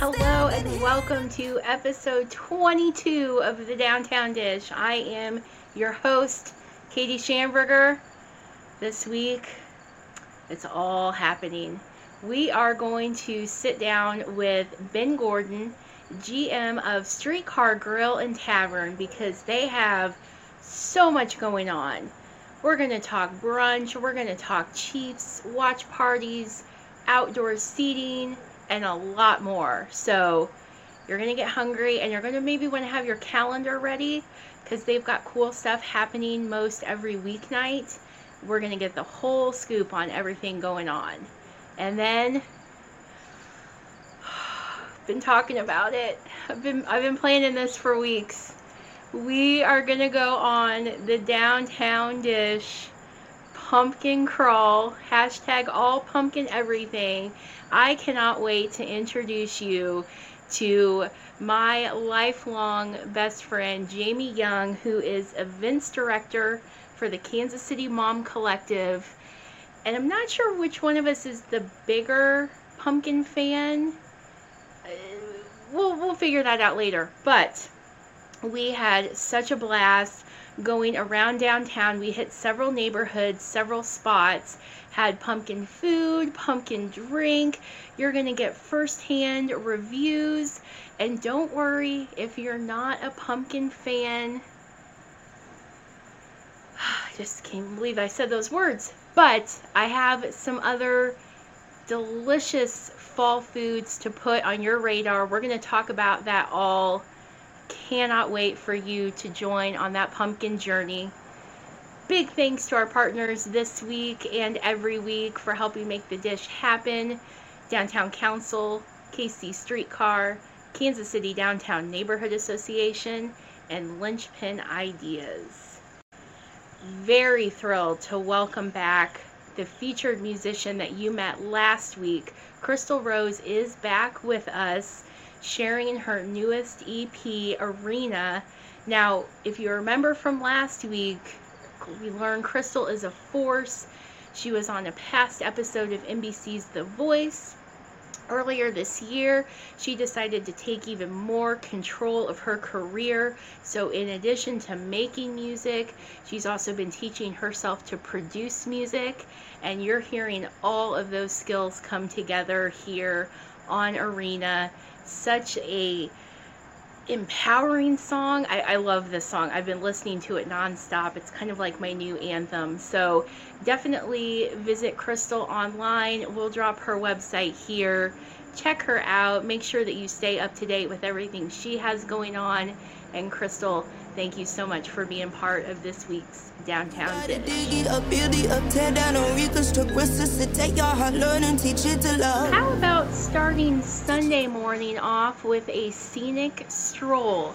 Hello and welcome to episode 22 of the Downtown Dish. I am your host, Katie Schamberger. This week, it's all happening. We are going to sit down with Ben Gordon, GM of Streetcar Grill and Tavern, because they have so much going on. We're going to talk brunch, we're going to talk Chiefs, watch parties, outdoor seating, and a lot more. So you're going to get hungry and you're going to maybe want to have your calendar ready because they've got cool stuff happening most every weeknight. We're going to get the whole scoop on everything going on. And then been talking about it. I've been I've been planning this for weeks. We are going to go on the downtown dish pumpkin crawl, hashtag all pumpkin everything. I cannot wait to introduce you to my lifelong best friend, Jamie Young, who is events director for the Kansas City Mom Collective. And I'm not sure which one of us is the bigger pumpkin fan. We'll, we'll figure that out later. But we had such a blast going around downtown. We hit several neighborhoods, several spots, had pumpkin food, pumpkin drink. You're going to get firsthand reviews. And don't worry if you're not a pumpkin fan. I just can't believe I said those words. But I have some other delicious fall foods to put on your radar. We're going to talk about that all cannot wait for you to join on that pumpkin journey. Big thanks to our partners this week and every week for helping make the dish happen Downtown Council, KC Streetcar, Kansas City Downtown Neighborhood Association, and Linchpin Ideas. Very thrilled to welcome back the featured musician that you met last week. Crystal Rose is back with us sharing her newest EP, Arena. Now, if you remember from last week, we learned Crystal is a force. She was on a past episode of NBC's The Voice. Earlier this year, she decided to take even more control of her career. So, in addition to making music, she's also been teaching herself to produce music. And you're hearing all of those skills come together here on Arena such a empowering song. I, I, love this song. I've been listening to it nonstop. It's kind of like my new anthem. So definitely visit Crystal online. We'll drop her website here. Check her out. Make sure that you stay up to date with everything she has going on. And Crystal, thank you so much for being part of this week's Downtown. How about starting Sunday morning off with a scenic stroll?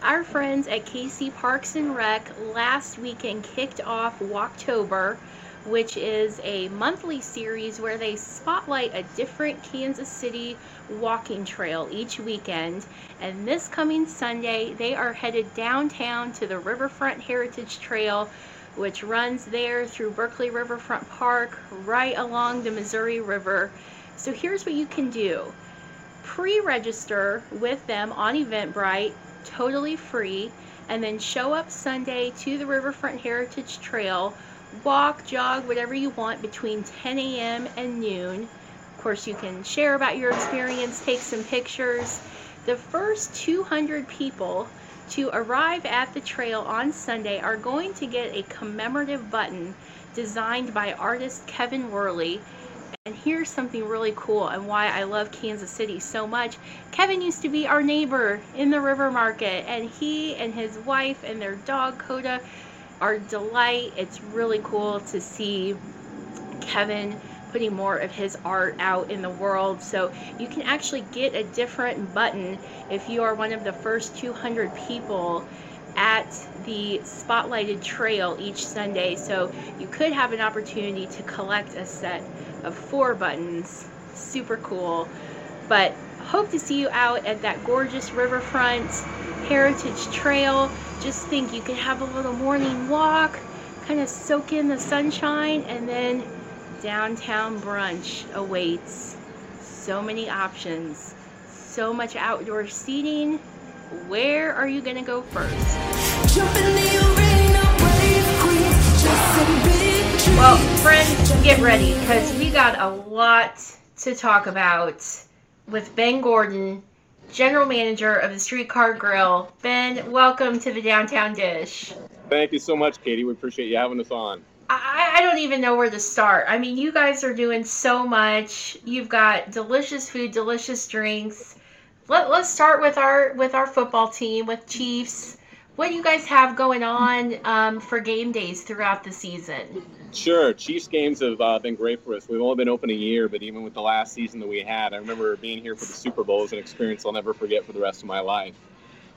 Our friends at KC Parks and Rec last weekend kicked off Walktober which is a monthly series where they spotlight a different Kansas City walking trail each weekend. And this coming Sunday, they are headed downtown to the Riverfront Heritage Trail, which runs there through Berkley Riverfront Park, right along the Missouri River. So here's what you can do pre register with them on Eventbrite, totally free, and then show up Sunday to the Riverfront Heritage Trail walk, jog, whatever you want between 10 a.m. and noon. Of course, you can share about your experience, take some pictures. The first 200 people to arrive at the trail on Sunday are going to get a commemorative button designed by artist Kevin Worley. And here's something really cool and why I love Kansas City so much. Kevin used to be our neighbor in the river market, and he and his wife and their dog Coda our delight. It's really cool to see Kevin putting more of his art out in the world. So you can actually get a different button if you are one of the first 200 people at the spotlighted trail each Sunday. So you could have an opportunity to collect a set of four buttons. Super cool. But hope to see you out at that gorgeous riverfront heritage trail just think you could have a little morning walk, kind of soak in the sunshine, and then downtown brunch awaits. So many options, so much outdoor seating. Where are you going to go first? Well, friends, get ready because we got a lot to talk about with Ben Gordon, General Manager of the Streetcar Grill. Ben, welcome to the Downtown Dish. Thank you so much, Katie. We appreciate you having us on. I, I don't even know where to start. I mean, you guys are doing so much. You've got delicious food, delicious drinks. Let, let's start with our with our football team with Chiefs. What do you guys have going on um, for game days throughout the season? Sure, Chiefs games have uh, been great for us. We've only been open a year, but even with the last season that we had, I remember being here for the Super Bowl is an experience I'll never forget for the rest of my life.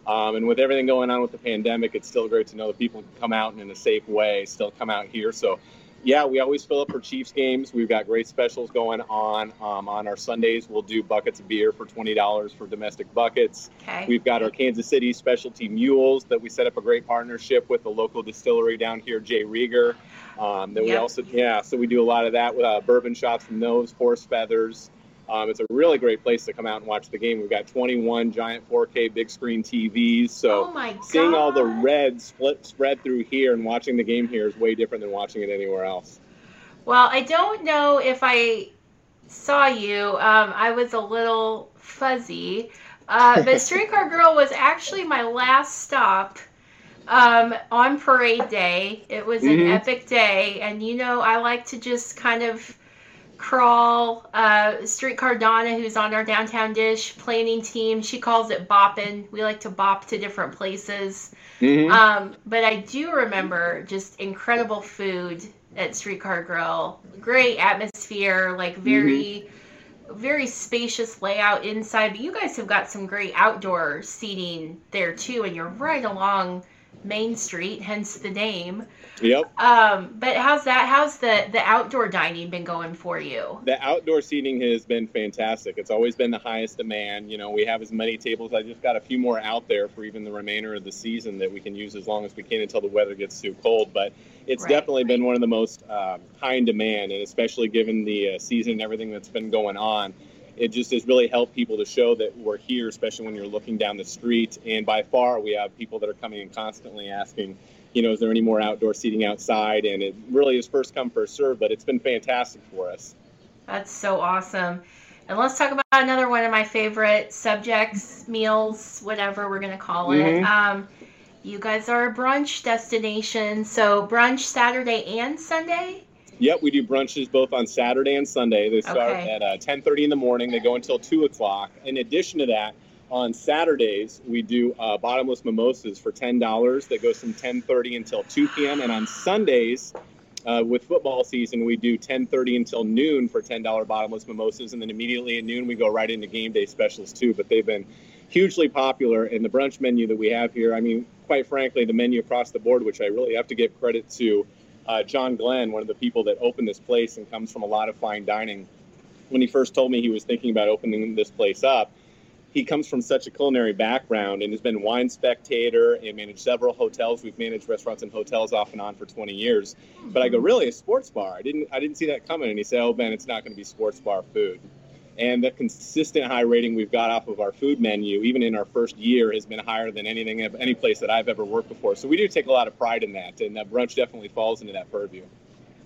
Um, and with everything going on with the pandemic, it's still great to know that people can come out and in a safe way still come out here. So, yeah, we always fill up for Chiefs games. We've got great specials going on. Um, on our Sundays, we'll do buckets of beer for $20 for domestic buckets. Okay. We've got our Kansas City specialty mules that we set up a great partnership with the local distillery down here, J. Rieger. Um, that we also, yeah, so we do a lot of that with uh, bourbon shots from those, horse feathers. Um, it's a really great place to come out and watch the game. We've got 21 giant 4K big screen TVs. So oh seeing all the red split spread through here and watching the game here is way different than watching it anywhere else. Well, I don't know if I saw you. Um, I was a little fuzzy. Uh, but Streetcar Grill was actually my last stop um, on parade day. It was an Mhm. epic day. And, you know, I like to just kind of crawl. Uh, Streetcar Donna, who's on our downtown dish planning team, she calls it bopping. We like to bop to different places. Mm-hmm. Um, but I do remember just incredible food at Streetcar Grill. Great atmosphere, like very, very spacious layout inside. But you guys have got some great outdoor seating there too, and you're right along Main Street, hence the name. Yep. Um, but how's that? How's the the outdoor dining been going for you? The outdoor seating has been fantastic. It's always been the highest demand. You know, we have as many tables. I just got a few more out there for even the remainder of the season that we can use as long as we can until the weather gets too cold. But it's Right, definitely been one of the most um, high in demand, and especially given the uh, season and everything that's been going on. It just has really helped people to show that we're here, especially when you're looking down the street. And by far, we have people that are coming in constantly asking, you know, is there any more outdoor seating outside? And it really is first come, first serve, but it's been fantastic for us. That's so awesome. And let's talk about another one of my favorite subjects, meals, whatever we're going to call it. Mhm. Um, you guys are a brunch destination. So, brunch Saturday and Sunday? Yep, we do brunches both on Saturday and Sunday. They start Okay. at uh, 10:30 in the morning. They go until two o'clock. In addition to that, on Saturdays we do uh, bottomless mimosas for ten dollars. That goes from 10:30 until 2 p.m. And on Sundays, uh, with football season, we do 10:30 until noon for $10 bottomless mimosas, and then immediately at noon we go right into game day specials too. But they've been hugely popular in the brunch menu that we have here. I mean, quite frankly, the menu across the board, which I really have to give credit to uh, John Glenn, one of the people that opened this place and comes from a lot of fine dining. When he first told me he was thinking about opening this place up, he comes from such a culinary background and has been wine spectator and managed several hotels. We've managed restaurants and hotels off and on for 20 years. But I go, really, a sports bar? I didn't, I didn't see that coming. And he said, oh, Ben, it's not going to be sports bar food. And the consistent high rating we've got off of our food menu, even in our first year, has been higher than anything, of any place that I've ever worked before. So we do take a lot of pride in that, and that brunch definitely falls into that purview.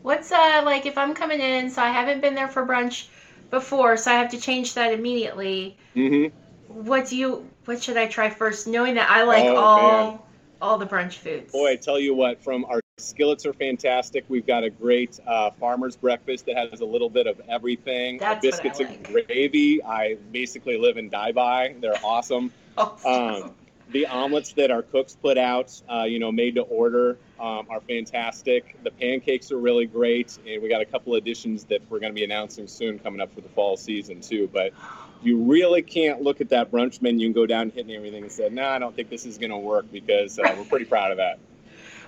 What's uh like if I'm coming in, so I haven't been there for brunch before, so I have to change that immediately. Mm-hmm. What do you what should I try first knowing that I like Oh, all man. all the brunch foods? Boy, I tell you what, from our skillets are fantastic. We've got a great uh, farmer's breakfast that has a little bit of everything. That's what I biscuits like. and gravy, I basically live and die by. They're awesome. Oh, Um, the omelets that our cooks put out, uh, you know, made to order, um, are fantastic. The pancakes are really great, and we got a couple additions that we're going to be announcing soon coming up for the fall season too. But you really can't look at that brunch menu and go down hitting everything and say, "No, I don't think this is going to work," because uh, we're pretty proud of that.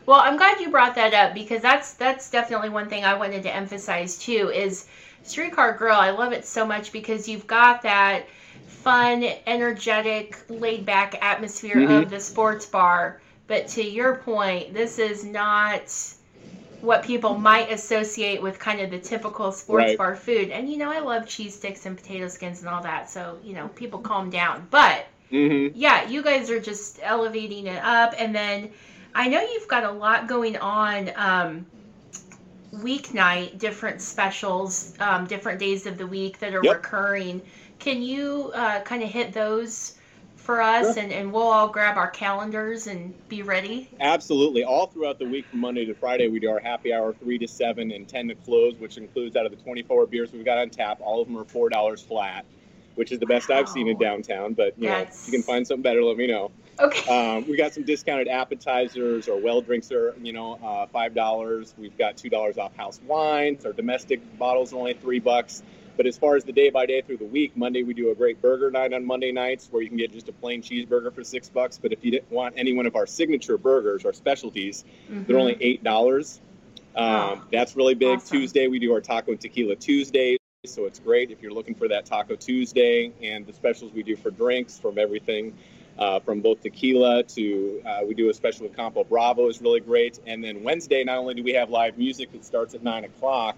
Well, I'm glad you brought that up because that's that's definitely one thing I wanted to emphasize too is Streetcar Grill. I love it so much because you've got that fun, energetic, laid back atmosphere Mhm. of the sports bar. But to your point, this is not what people might associate with kind of the typical sports Right. bar food. And you know, I love cheese sticks and potato skins and all that. So, you know, people calm down. But hmm yeah, you guys are just elevating it up. And then I know you've got a lot going on um, weeknight, different specials, um, different days of the week that are Yep. recurring. Can you uh, kind of hit those for us Sure. and, and we'll all grab our calendars and be ready? Absolutely. All throughout the week from Monday to Friday, we do our happy hour 3 to 7 and 10 to close, which includes out of the 24 beers we've got on tap, all of them are $4 flat, which is the best I've seen in downtown. But, you know, if you can find something better, let me know. Okay. Um, we got some discounted appetizers. or well drinks are, you know, uh, five dollars. We've got two dollars off house wines. Our domestic bottles are only three bucks. But as far as the day by day through the week, Monday we do a great burger night on Monday nights where you can get just a plain cheeseburger for six bucks. But if you didn't want any one of our signature burgers, our specialties, they're Mhm. only eight dollars. Um, Oh, that's really big. awesome. Tuesday we do our taco and tequila Tuesdays, so it's great if you're looking for that Taco Tuesday. And the specials we do for drinks, from everything uh, from both tequila to uh, we do a special with Campo Bravo is really great. And then Wednesday, not only do we have live music that starts at nine o'clock.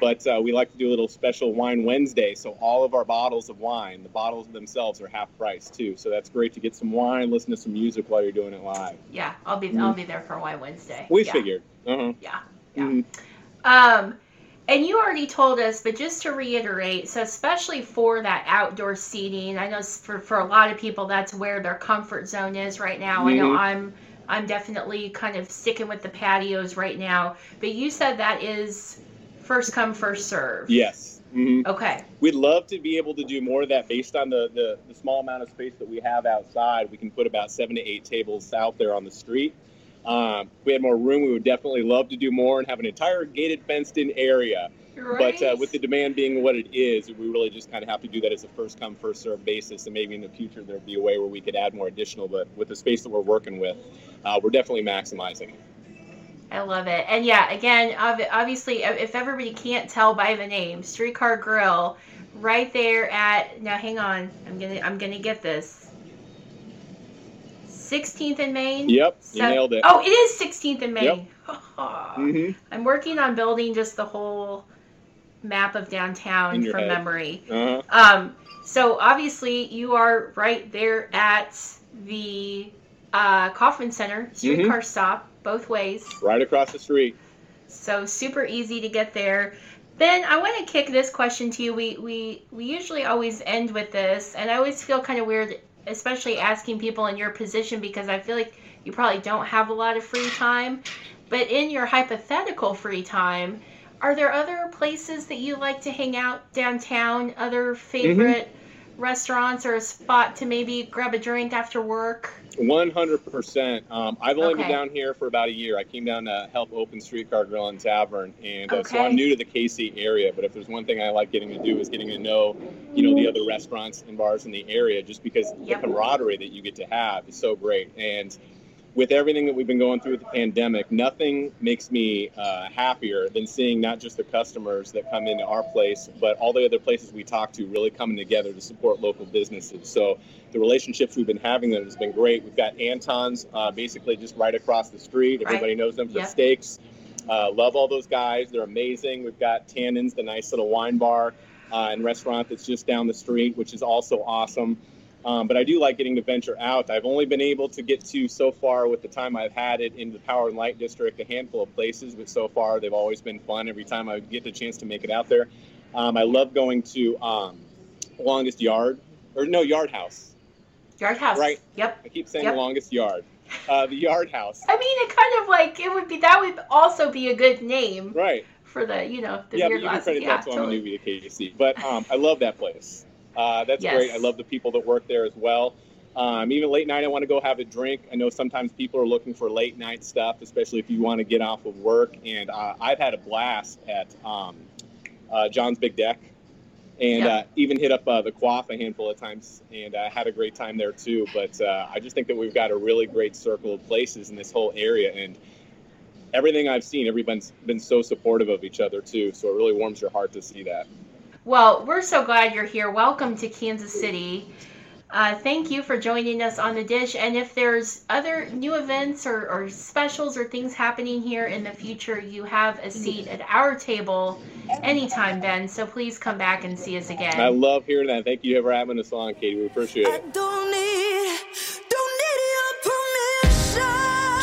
But uh, we like to do a little special wine Wednesday. So all of our bottles of wine, the bottles themselves are half price too. So that's great to get some wine, listen to some music while you're doing it live. Yeah, I'll be I'll be there for Wine Wednesday. We yeah. figured. Uh-huh. Yeah. Yeah. Mhm. Um, and you already told us, but just to reiterate, so especially for that outdoor seating, I know for, for a lot of people that's where their comfort zone is right now. I know Mhm. I'm I'm definitely kind of sticking with the patios right now. But you said that is first come first serve. Yes. hmm Okay. We'd love to be able to do more of that based on the, the, the small amount of space that we have outside. We can put about seven to eight tables out there on the street. Um, if we had more room, we would definitely love to do more and have an entire gated, fenced in area. Right. But uh, with the demand being what it is, we really just kind of have to do that as a first come, first serve basis. And maybe in the future, there'd be a way where we could add more additional. But with the space that we're working with, uh, we're definitely maximizing it. I love it. And yeah, again, obviously, if if everybody can't tell by the name, Streetcar Grill, right there at now. Hang on, I'm gonna I'm gonna get this. 16th in Main. Yep, you Sev- nailed it. Oh, it is 16th in Main. Yep. hmm I'm working on building just the whole map of downtown from head. memory. Uh-huh. Um, so obviously you are right there at the uh, Kauffman Center, streetcar Mm-hmm. stop, both ways. Right across the street. So super easy to get there. Then I want to kick this question to you. We we we usually always end with this, and I always feel kind of weird, especially asking people in your position because I feel like you probably don't have a lot of free time. But in your hypothetical free time, are there other places that you like to hang out downtown? Other favorite mm-hmm. Restaurants or a spot to maybe grab a drink after work? One hundred percent. Um, I've only been down here for about a year. I came down to help open Streetcar Grill and Tavern, and uh, so I'm new to the KC area. But if there's one thing I like getting to do is getting to know, you know, the other restaurants and bars in the area, just because Yep. the camaraderie that you get to have is so great. And with everything that we've been going through with the pandemic, nothing makes me uh, happier than seeing not just the customers that come into our place, but all the other places we talk to really coming together to support local businesses. So the relationships we've been having there has been great. We've got Anton's uh, basically just right across the street. Right. Everybody knows them for Yep. steaks. Uh, love all those guys. They're amazing. We've got Tannins, the nice little wine bar uh, and restaurant that's just down the street, which is also awesome. Um, but I do like getting to venture out. I've only been able to get to so far with the time I've had it in the Power and Light District, a handful of places, but so far they've always been fun every time I get the chance to make it out there. Um, I love going to um, Longest Yard, or no, Yard House. Yard House. Right. Yep. I keep saying Yep. Longest Yard. Uh, the Yard House. I mean, it kind of like it would be that would also be a good name Right. for the you know the yeah, beer but you can credit Yeah, that to totally. I'm a newbie to KC. But um, I love that place. Uh, that's Yes. great. I love the people that work there as well. Um, even late night, I want to go have a drink. I know sometimes people are looking for late night stuff, especially if you want to get off of work. And uh, I've had a blast at um, uh, John's Big Deck, and Yeah. uh, even hit up uh, the Quaff a handful of times, and I had a great time there too. But uh, I just think that we've got a really great circle of places in this whole area, and everything I've seen, everyone's been so supportive of each other too. So it really warms your heart to see that. Well, we're so glad you're here. Welcome to Kansas City. Uh, thank you for joining us on the dish. And if there's other new events or, or specials or things happening here in the future, you have a seat at our table anytime, Ben. So please come back and see us again. I love hearing that. Thank you for having us on, Katie. We appreciate I it. don't need, don't need your permission.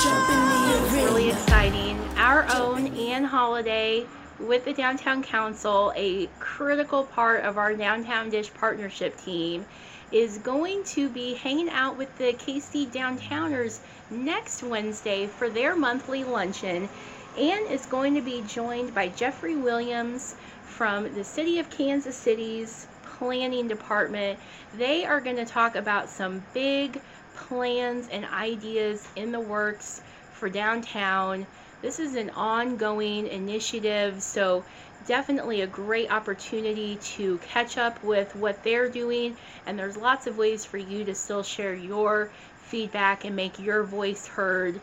Jump in the arena. really exciting. Our own Ann Holiday with the Downtown Council, a critical part of our Downtown Dish partnership team, is going to be hanging out with the KC Downtowners next Wednesday for their monthly luncheon. and is going to be joined by Jeffrey Williams from the City of Kansas City's Planning Department. They are going to talk about some big plans and ideas in the works for downtown. This is an ongoing initiative, so definitely a great opportunity to catch up with what they're doing. And there's lots of ways for you to still share your feedback and make your voice heard.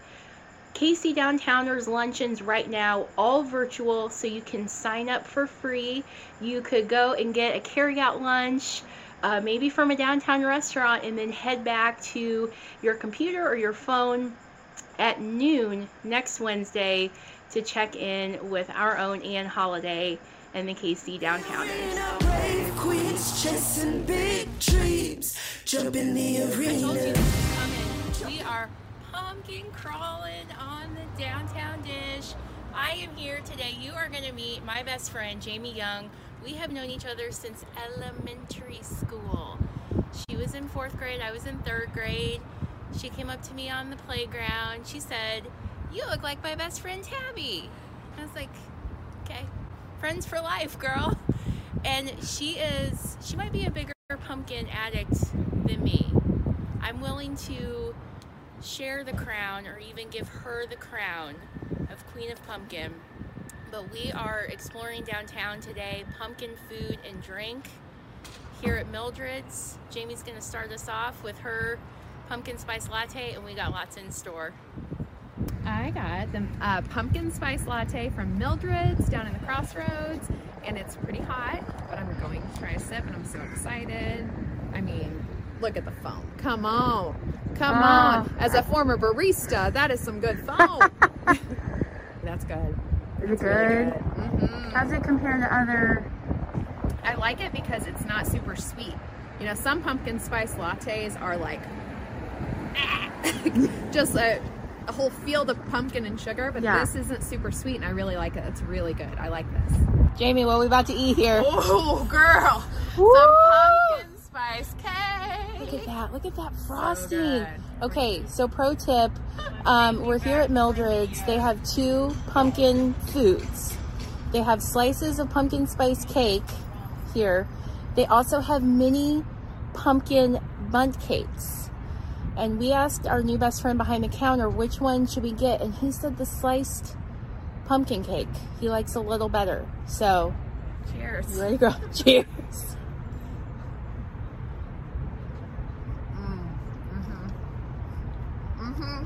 KC Downtowners luncheons right now, all virtual, so you can sign up for free. You could go and get a carry-out lunch, uh, maybe from a downtown restaurant, and then head back to your computer or your phone at noon next Wednesday to check in with our own Ann Holiday and the KC Downtowners. Queens chasing big dreams. Jump the I told you arena. this was coming. We are pumpkin crawling on the downtown dish. I am here today. You are going to meet my best friend, Jamie Young. We have known each other since elementary school. She was in fourth grade, I was in third grade. She came up to me on the playground. She said, You look like my best friend Tabby. I was like, Okay, friends for life, girl. And she is, she might be a bigger pumpkin addict than me. I'm willing to share the crown or even give her the crown of Queen of Pumpkin. But we are exploring downtown today, pumpkin food and drink here at Mildred's. Jamie's going to start us off with her pumpkin spice latte, and we got lots in store. I got the uh, pumpkin spice latte from Mildred's down in the crossroads, and it's pretty hot, but I'm going to try a sip, and I'm so excited. I mean, look at the foam. Come on. Come Ah. on. As a former barista, that is some good foam. That's good. Is it good? Mhm. How's it compare to other? I like it because it's not super sweet. You know, some pumpkin spice lattes are like just a, a whole field of pumpkin and sugar, but Yeah. this isn't super sweet and I really like it. It's really good. I like this. Jamie, what are we about to eat here? Oh, girl. Woo! Some pumpkin spice cake. Look at that. Look at that frosting. good. okay, so pro tip um, we're here at Mildred's. They have two pumpkin foods. They have slices of pumpkin spice cake here. They also have mini pumpkin bundt cakes. And we asked our new best friend behind the counter which one should we get, and he said the sliced pumpkin cake. He likes a little better. So, Cheers. you ready go? Cheers. Mm-hmm.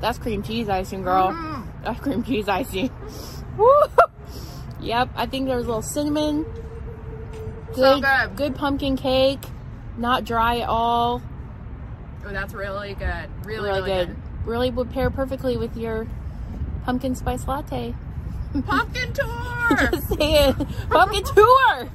That's cream cheese icing, girl. Mhm. That's cream cheese icing. Woo! Yep, I think there's a little cinnamon. So good. Good pumpkin cake. Not dry at all. Oh, that's really good. Really, Really, really, good. Really would pair perfectly with your pumpkin spice latte. Pumpkin tour. Just saying. Pumpkin tour!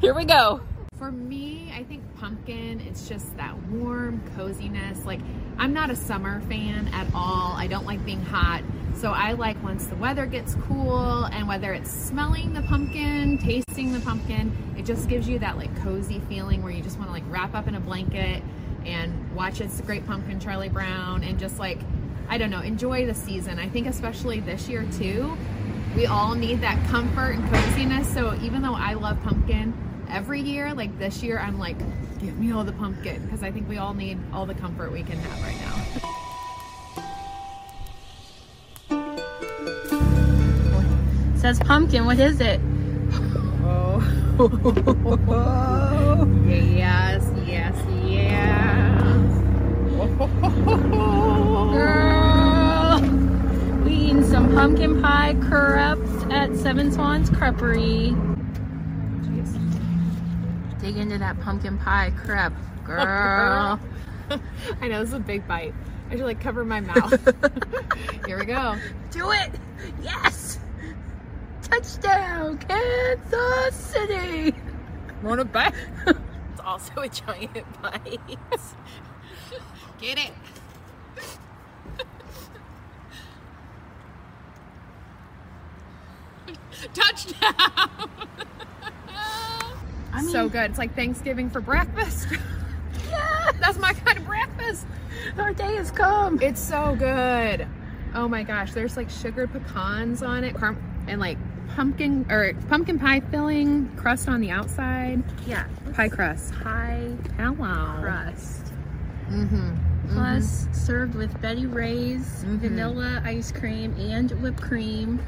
Here we go. For me, I think pumpkin, it's just that warm coziness. Like, I'm not a summer fan at all. I don't like being hot. So I like once the weather gets cool and whether it's smelling the pumpkin, tasting the pumpkin, it just gives you that like cozy feeling where you just want to like wrap up in a blanket and watch It's the Great Pumpkin Charlie Brown and just like, I don't know, enjoy the season. I think especially this year too, we all need that comfort and coziness. So even though I love pumpkin every year, like this year, I'm like, give me all the pumpkin because I think we all need all the comfort we can have right now. Says pumpkin. What is it? Oh. yes, yes, yes. Girl, we eating some pumpkin pie crepe at Seven Swans Creperie. Dig into that pumpkin pie crepe, girl. I know this is a big bite. I should like cover my mouth. Here we go. Do it! Yes! Touchdown, Kansas City! Want a bite? It's also a giant bite. Get it. Touchdown! I mean, so good. It's like Thanksgiving for breakfast. yeah, That's my kind of breakfast. our day has come. It's so good. Oh my gosh, there's like sugar pecans on it, and like pumpkin or pumpkin pie filling, crust on the outside, Yeah, pie crust. pie Hello. crust. Mm-hmm. Plus, served with Betty Rae's Mhm. vanilla ice cream and whipped cream.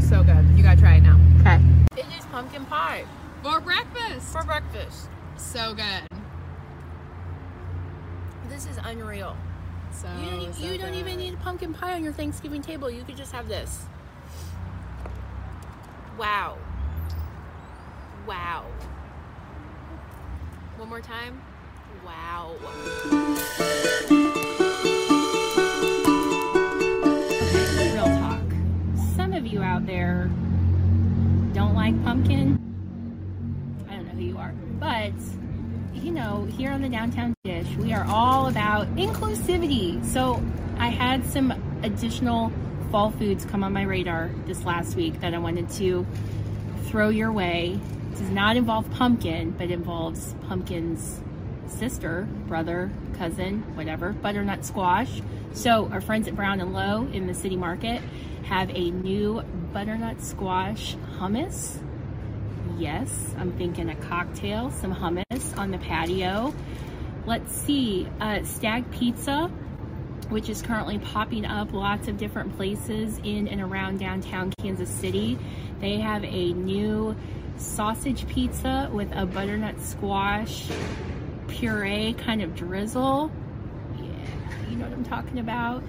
So good. You gotta try it now. Okay. It is pumpkin pie For breakfast. for breakfast. So good. This is unreal. So, You don't, so you don't even need a pumpkin pie on your Thanksgiving table. You could just have this. Wow. Wow. One more time. Wow. Okay, real talk. Some of you out there don't like pumpkin. I don't know who you are, but you know, here on the Downtown Dish, we are all about inclusivity. So I had some additional fall foods come on my radar this last week that I wanted to throw your way. It does not involve pumpkin, but involves pumpkin's sister, brother, cousin, whatever, butternut squash. So our friends at Brown and Loe in the city market have a new butternut squash hummus. Yes, I'm thinking a cocktail, some hummus on the patio. Let's see, uh, Stag Pizza, which is currently popping up lots of different places in and around downtown Kansas City. They have a new sausage pizza with a butternut squash puree kind of drizzle. Yeah, you know what I'm talking about.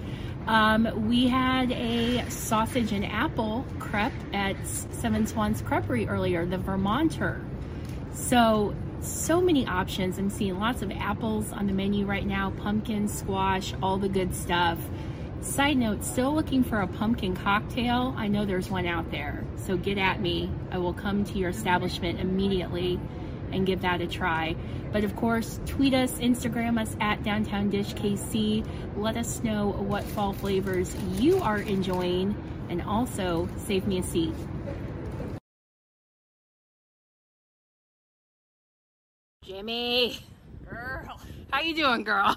Um, we had a sausage and apple crepe at Seven Swans Creperie earlier, the Vermonter. So, so many options. I'm seeing lots of apples on the menu right now, pumpkin, squash, all the good stuff. Side note, still looking for a pumpkin cocktail. I know there's one out there. So get at me. I will come to your establishment immediately and give that a try. But of course, tweet us, Instagram us at Downtown Dish KC. Let us know what fall flavors you are enjoying and also save me a seat. Jimmy, Girl, how you doing, girl?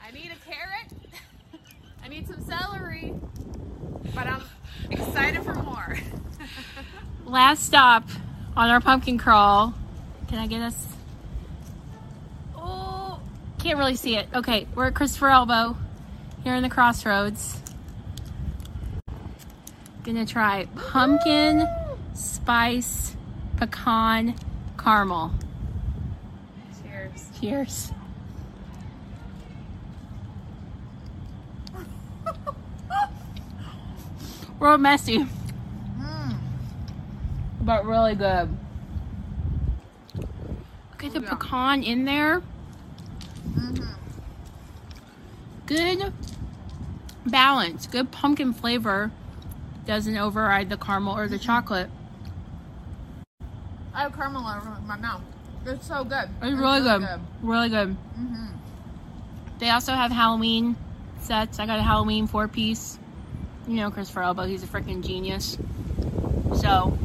I need a carrot. I need some celery. But I'm excited for more. Last stop on our pumpkin crawl. Can I get us? Oh, can't really see it. Okay, we're at Christopher Elbow here in the crossroads. Gonna try pumpkin spice pecan caramel. Cheers. Real messy, but really good. Look at the Yeah. pecan in there. Good balance, good pumpkin flavor. Doesn't override the caramel or the mm-hmm. chocolate. I have caramel over my mouth. It's so good. It's really good. Really good. Mm-hmm. They also have Halloween sets. I got a Halloween four piece. You know Christopher Elbow, he's a freaking genius. So,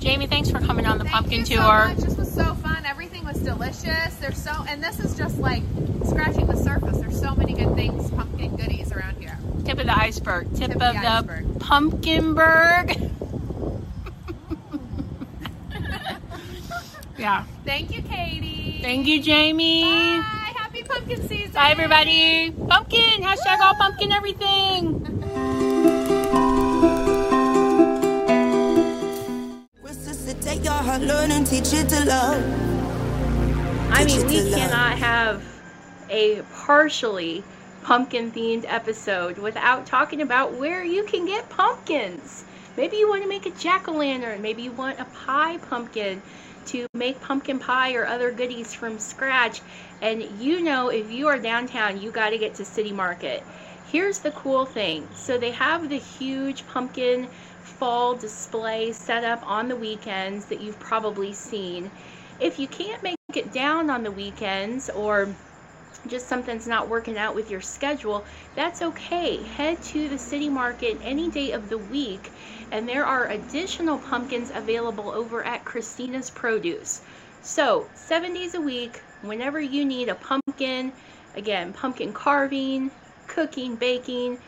Jamie, thanks for coming on the Thank pumpkin you tour. so much. This was so fun. Everything was delicious. There's so, and this is just like scratching the surface. There's so many good things, pumpkin goodies around here. Tip of the iceberg. Tip, Tip of the, the iceberg. pumpkinberg. yeah. Thank you, Katie. Thank you, Jamie. Bye. Happy pumpkin season. Bye, everybody. Pumpkin. Hashtag all pumpkin everything. Resuscitate your heart, learn and teach it to love. I mean, we cannot have a partially pumpkin themed episode without talking about where you can get pumpkins. Maybe you want to make a jack o' lantern. Maybe you want a pie pumpkin to make pumpkin pie or other goodies from scratch. And you know, if you are downtown, you got to get to City Market. Here's the cool thing so they have the huge pumpkin fall display set up on the weekends that you've probably seen. If you can't make it down on the weekends or just something's not working out with your schedule, that's okay. Head to the city market any day of the week, and there are additional pumpkins available over at Christina's Produce. So, seven days a week, whenever you need a pumpkin, again, pumpkin carving, cooking, baking,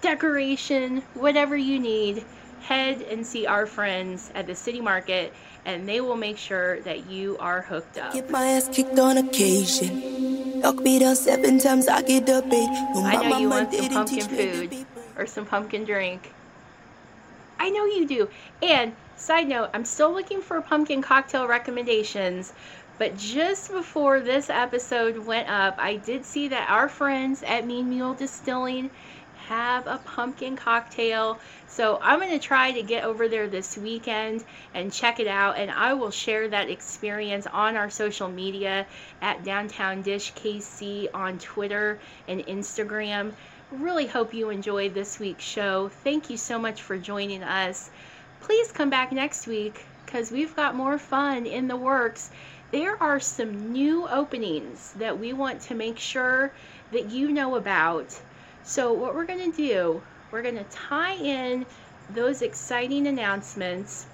decoration, whatever you need, head and see our friends at the city market and they will make sure that you are hooked up. Get my ass kicked on occasion. Lock me down seven times, I get bait. No, I know you want some pumpkin teach me to food or some pumpkin drink. I know you do. And side note, I'm still looking for pumpkin cocktail recommendations. But just before this episode went up, I did see that our friends at Mean Mule Distilling have a pumpkin cocktail. So I'm going to try to get over there this weekend and check it out. And I will share that experience on our social media at Downtown Dish KC on Twitter and Instagram. Really hope you enjoyed this week's show. Thank you so much for joining us. Please come back next week because we've got more fun in the works. There are some new openings that we want to make sure that you know about. So, what we're going to do, we're going to tie in those exciting announcements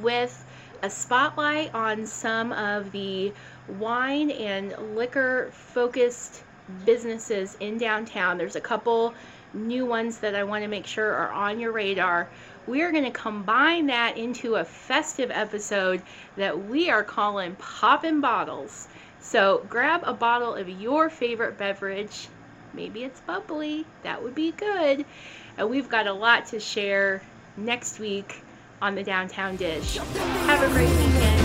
with a spotlight on some of the wine and liquor focused businesses in downtown. There's a couple new ones that I want to make sure are on your radar. We are going to combine that into a festive episode that we are calling Poppin' Bottles. So grab a bottle of your favorite beverage. Maybe it's bubbly. That would be good. And we've got a lot to share next week on the Downtown Dish. Have a great weekend.